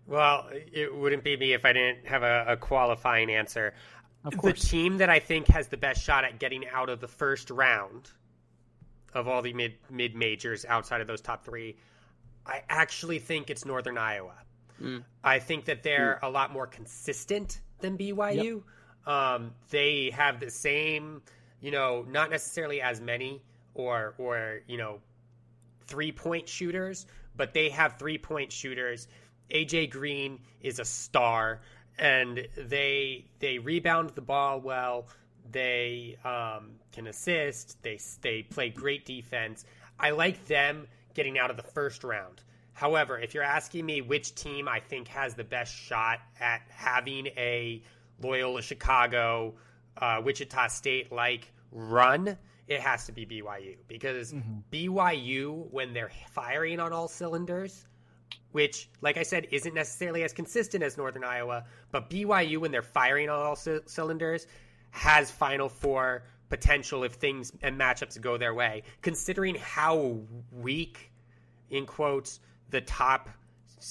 Well, it wouldn't be me if I didn't have a, a qualifying answer. The team that I think has the best shot at getting out of the first round of all the mid mid majors outside of those top three, I actually think it's Northern Iowa. Mm. I think that they're mm. a lot more consistent than BYU. Yep. Um, they have the same, you know, not necessarily as many or or you know, three point shooters, but they have three point shooters AJ Green is a star, and they they rebound the ball well. They um, can assist. They they play great defense. I like them getting out of the first round. However, if you're asking me which team I think has the best shot at having a Loyola Chicago, uh, Wichita State like run, it has to be BYU because mm-hmm. BYU, when they're firing on all cylinders, which, like I said, isn't necessarily as consistent as Northern Iowa, but BYU, when they're firing on all c- cylinders, has Final Four potential if things and matchups go their way. Considering how weak, in quotes, the top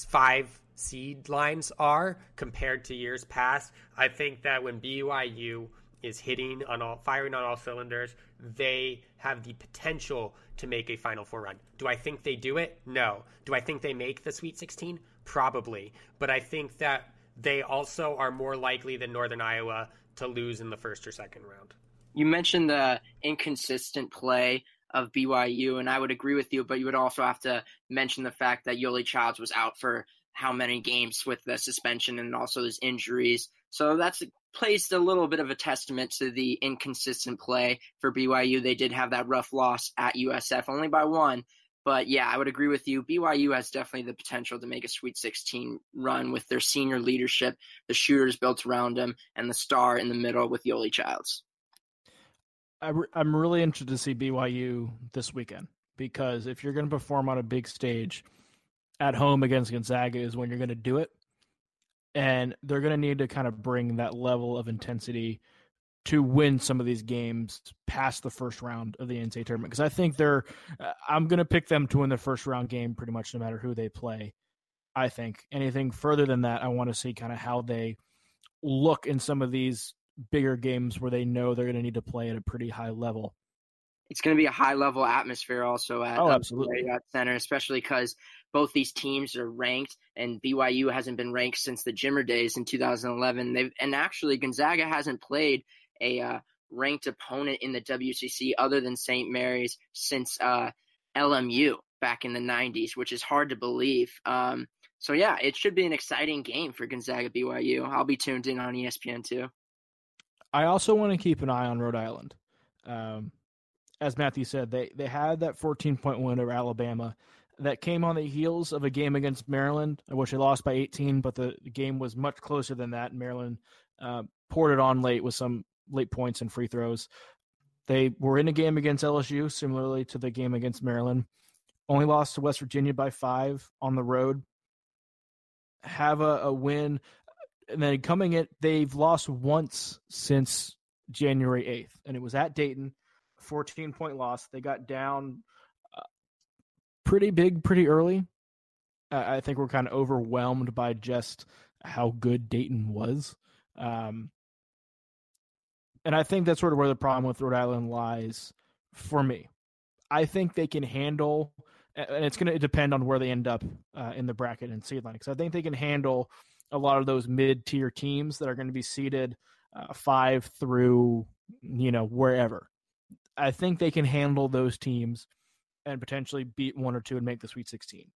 five seed lines are compared to years past, I think that when BYU is hitting on all firing on all cylinders, they have the potential to make a Final Four run. Do I think they do it? No. Do I think they make the Sweet 16? Probably. But I think that they also are more likely than Northern Iowa to lose in the first or second round. You mentioned the inconsistent play of BYU, and I would agree with you, but you would also have to mention the fact that Yoeli Childs was out for how many games with the suspension and also his injuries. So that's placed a little bit of a testament to the inconsistent play for BYU. They did have that rough loss at USF, only by one. But yeah, I would agree with you. BYU has definitely the potential to make a Sweet 16 run with their senior leadership, the shooters built around them, and the star in the middle with Yoeli Childs. I am really interested to see BYU this weekend because if you're going to perform on a big stage at home against Gonzaga is when you're going to do it and they're going to need to kind of bring that level of intensity to win some of these games past the first round of the NCAA tournament because I think they're uh, I'm going to pick them to win the first round game pretty much no matter who they play. I think anything further than that I want to see kind of how they look in some of these bigger games where they know they're going to need to play at a pretty high level. It's going to be a high level atmosphere also at oh, absolutely. Marriott Center, especially because both these teams are ranked, and BYU hasn't been ranked since the Jimmer days in 2011. They've and actually Gonzaga hasn't played a uh, ranked opponent in the WCC other than St. Mary's since uh, LMU back in the 90s, which is hard to believe. Um, so yeah, it should be an exciting game for Gonzaga BYU. I'll be tuned in on ESPN too. I also want to keep an eye on Rhode Island. Um, as Matthew said, they they had that 14 point win over Alabama that came on the heels of a game against Maryland, which they lost by 18, but the, game was much closer than that. Maryland uh, poured it on late with some late points and free throws. They were in a game against LSU, similarly to the game against Maryland. Only lost to West Virginia by five on the road. Have a, a win. And then coming in, they've lost once since January 8th, and it was at Dayton, 14 point loss. They got down uh, pretty big, pretty early. I think we're kind of overwhelmed by just how good Dayton was. Um, and I think that's sort of where the problem with Rhode Island lies for me. I think they can handle, and it's going to depend on where they end up uh, in the bracket and seed line. Because I think they can handle a lot of those mid-tier teams that are going to be seeded uh, five through you know wherever. I think they can handle those teams and potentially beat one or two and make the Sweet 16.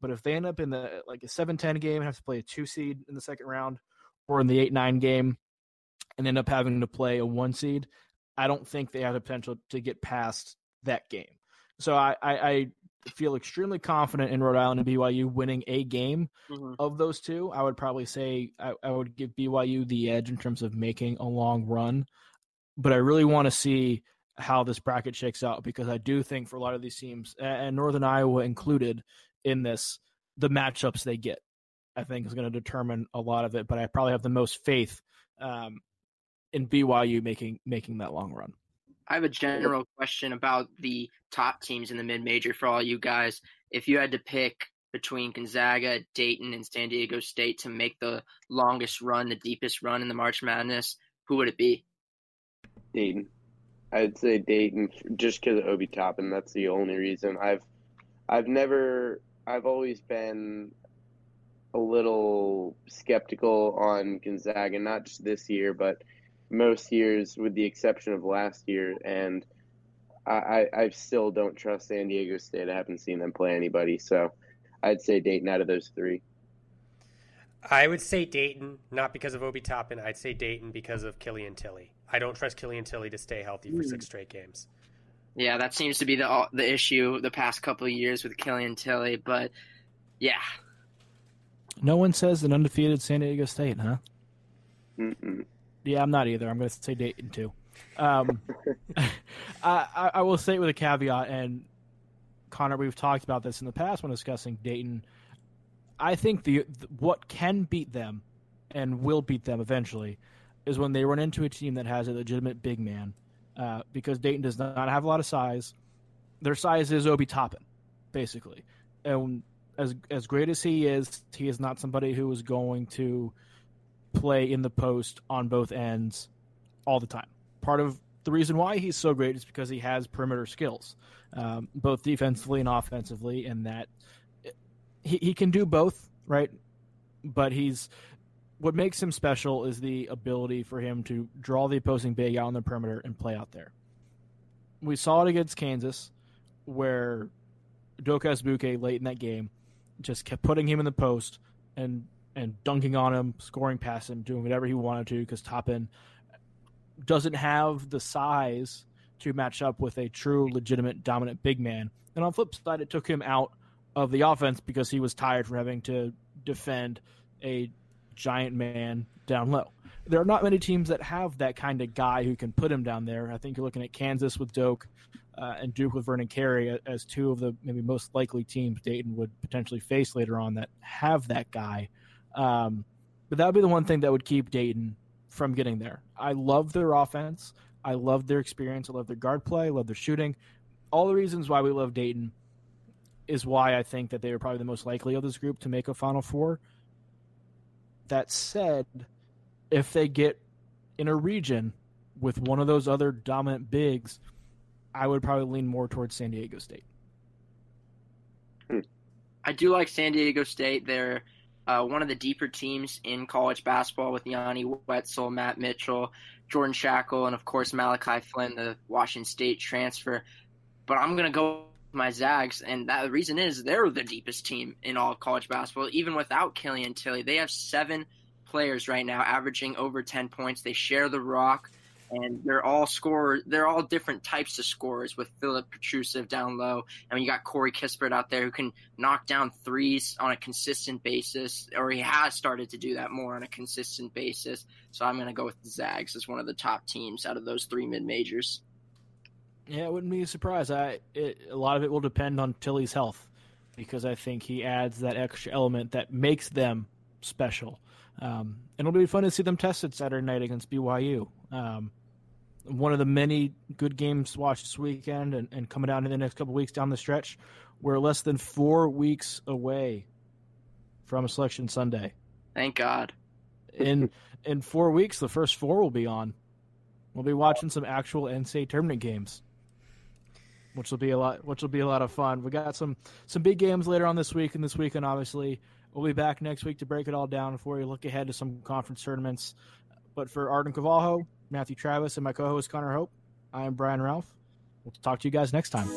But if they end up in the like a 7-10 game and have to play a two seed in the second round, or in the 8-9 game and end up having to play a one seed, I don't think they have the potential to get past that game. So I, I, I feel extremely confident in Rhode Island and BYU winning a game mm-hmm. of those two. I would probably say I, I would give BYU the edge in terms of making a long run, but I really want to see how this bracket shakes out because I do think for a lot of these teams, and Northern Iowa included in this, the matchups they get, I think is going to determine a lot of it. But I probably have the most faith um, in BYU making making that long run. I have a general question about the top teams in the mid major for all you guys. If you had to pick between Gonzaga, Dayton, and San Diego State to make the longest run, the deepest run in the March Madness, who would it be? Dayton. I'd say Dayton just because of Obi Toppin. That's the only reason. I've I've never I've always been a little skeptical on Gonzaga, not just this year, but most years, with the exception of last year. And I, I, still don't trust San Diego State. I haven't seen them play anybody, so I'd say Dayton out of those three. I would say Dayton, not because of Obi Toppin. I'd say Dayton because of Killian Tilly. I don't trust Killian Tilly to stay healthy for six hmm. straight games. Yeah, that seems to be the the issue the past couple of years with Killian Tilly. But yeah, no one says an undefeated San Diego State, huh? Mm-mm. Yeah, I'm not either. I'm going to say Dayton too. Um, [laughs] [laughs] I, I will say it with a caveat, and Connor, we've talked about this in the past when discussing Dayton. I think the what can beat them and will beat them eventually is when they run into a team that has a legitimate big man, uh, because Dayton does not have a lot of size. Their size is Obi Toppin, basically, and as as great as he is, he is not somebody who is going to play in the post on both ends all the time. Part of the reason why he's so great is because he has perimeter skills, um, both defensively and offensively, and that he, he can do both, right? But he's what makes him special is the ability for him to draw the opposing big out on the perimeter and play out there. We saw it against Kansas, where Udoka Azubuike late in that game just kept putting him in the post and and dunking on him, scoring past him, doing whatever he wanted to because Toppin doesn't have the size to match up with a true, legitimate, dominant big man. And on flip side, it took him out of the offense because he was tired from having to defend a giant man down low. There are not many teams that have that kind of guy who can put him down there. I think you're looking at Kansas with Doke uh, and Duke with Vernon Carey as two of the maybe most likely teams Dayton would potentially face later on that have that guy. Um, but that would be the one thing that would keep Dayton from getting there. I love their offense. I love their experience. I love their guard play. I love their shooting. All the reasons why we love Dayton is why I think that they are probably the most likely of this group to make a Final Four. That said, if they get in a region with one of those other dominant bigs, I would probably lean more towards San Diego State. I do like San Diego State. They're uh, one of the deeper teams in college basketball with Yanni Wetzel, Matt Mitchell, Jordan Schakel, and of course Malachi Flynn, the Washington State transfer. But I'm going to go with my Zags, and that, the reason is they're the deepest team in all of college basketball, even without Killian Tilly. They have seven players right now averaging over 10 points. They share the rock and they're all scorers. They're all different types of scorers with Filip Petrusev down low, and you got Corey Kispert out there who can knock down threes on a consistent basis, or he has started to do that more on a consistent basis. So I'm going to go with the Zags as one of the top teams out of those three mid majors. Yeah, it wouldn't be a surprise. I it, a lot of it will depend on Tilly's health because I think he adds that extra element that makes them special. Um, and it'll be fun to see them tested Saturday night against BYU. Um, one of the many good games to watch this weekend and, and coming down in the next couple weeks down the stretch. We're less than four weeks away from a selection Sunday. Thank God. In in four weeks, the first four will be on. We'll be watching some actual NCAA tournament games, which will be a lot. Which will be a lot of fun. We got some some big games later on this week and this weekend. Obviously, we'll be back next week to break it all down for you. Look ahead to some conference tournaments. But for Arden Cavalho, Matthew Travis, and my co-host Connor Hope, I am Brian Ralph. We'll talk to you guys next time.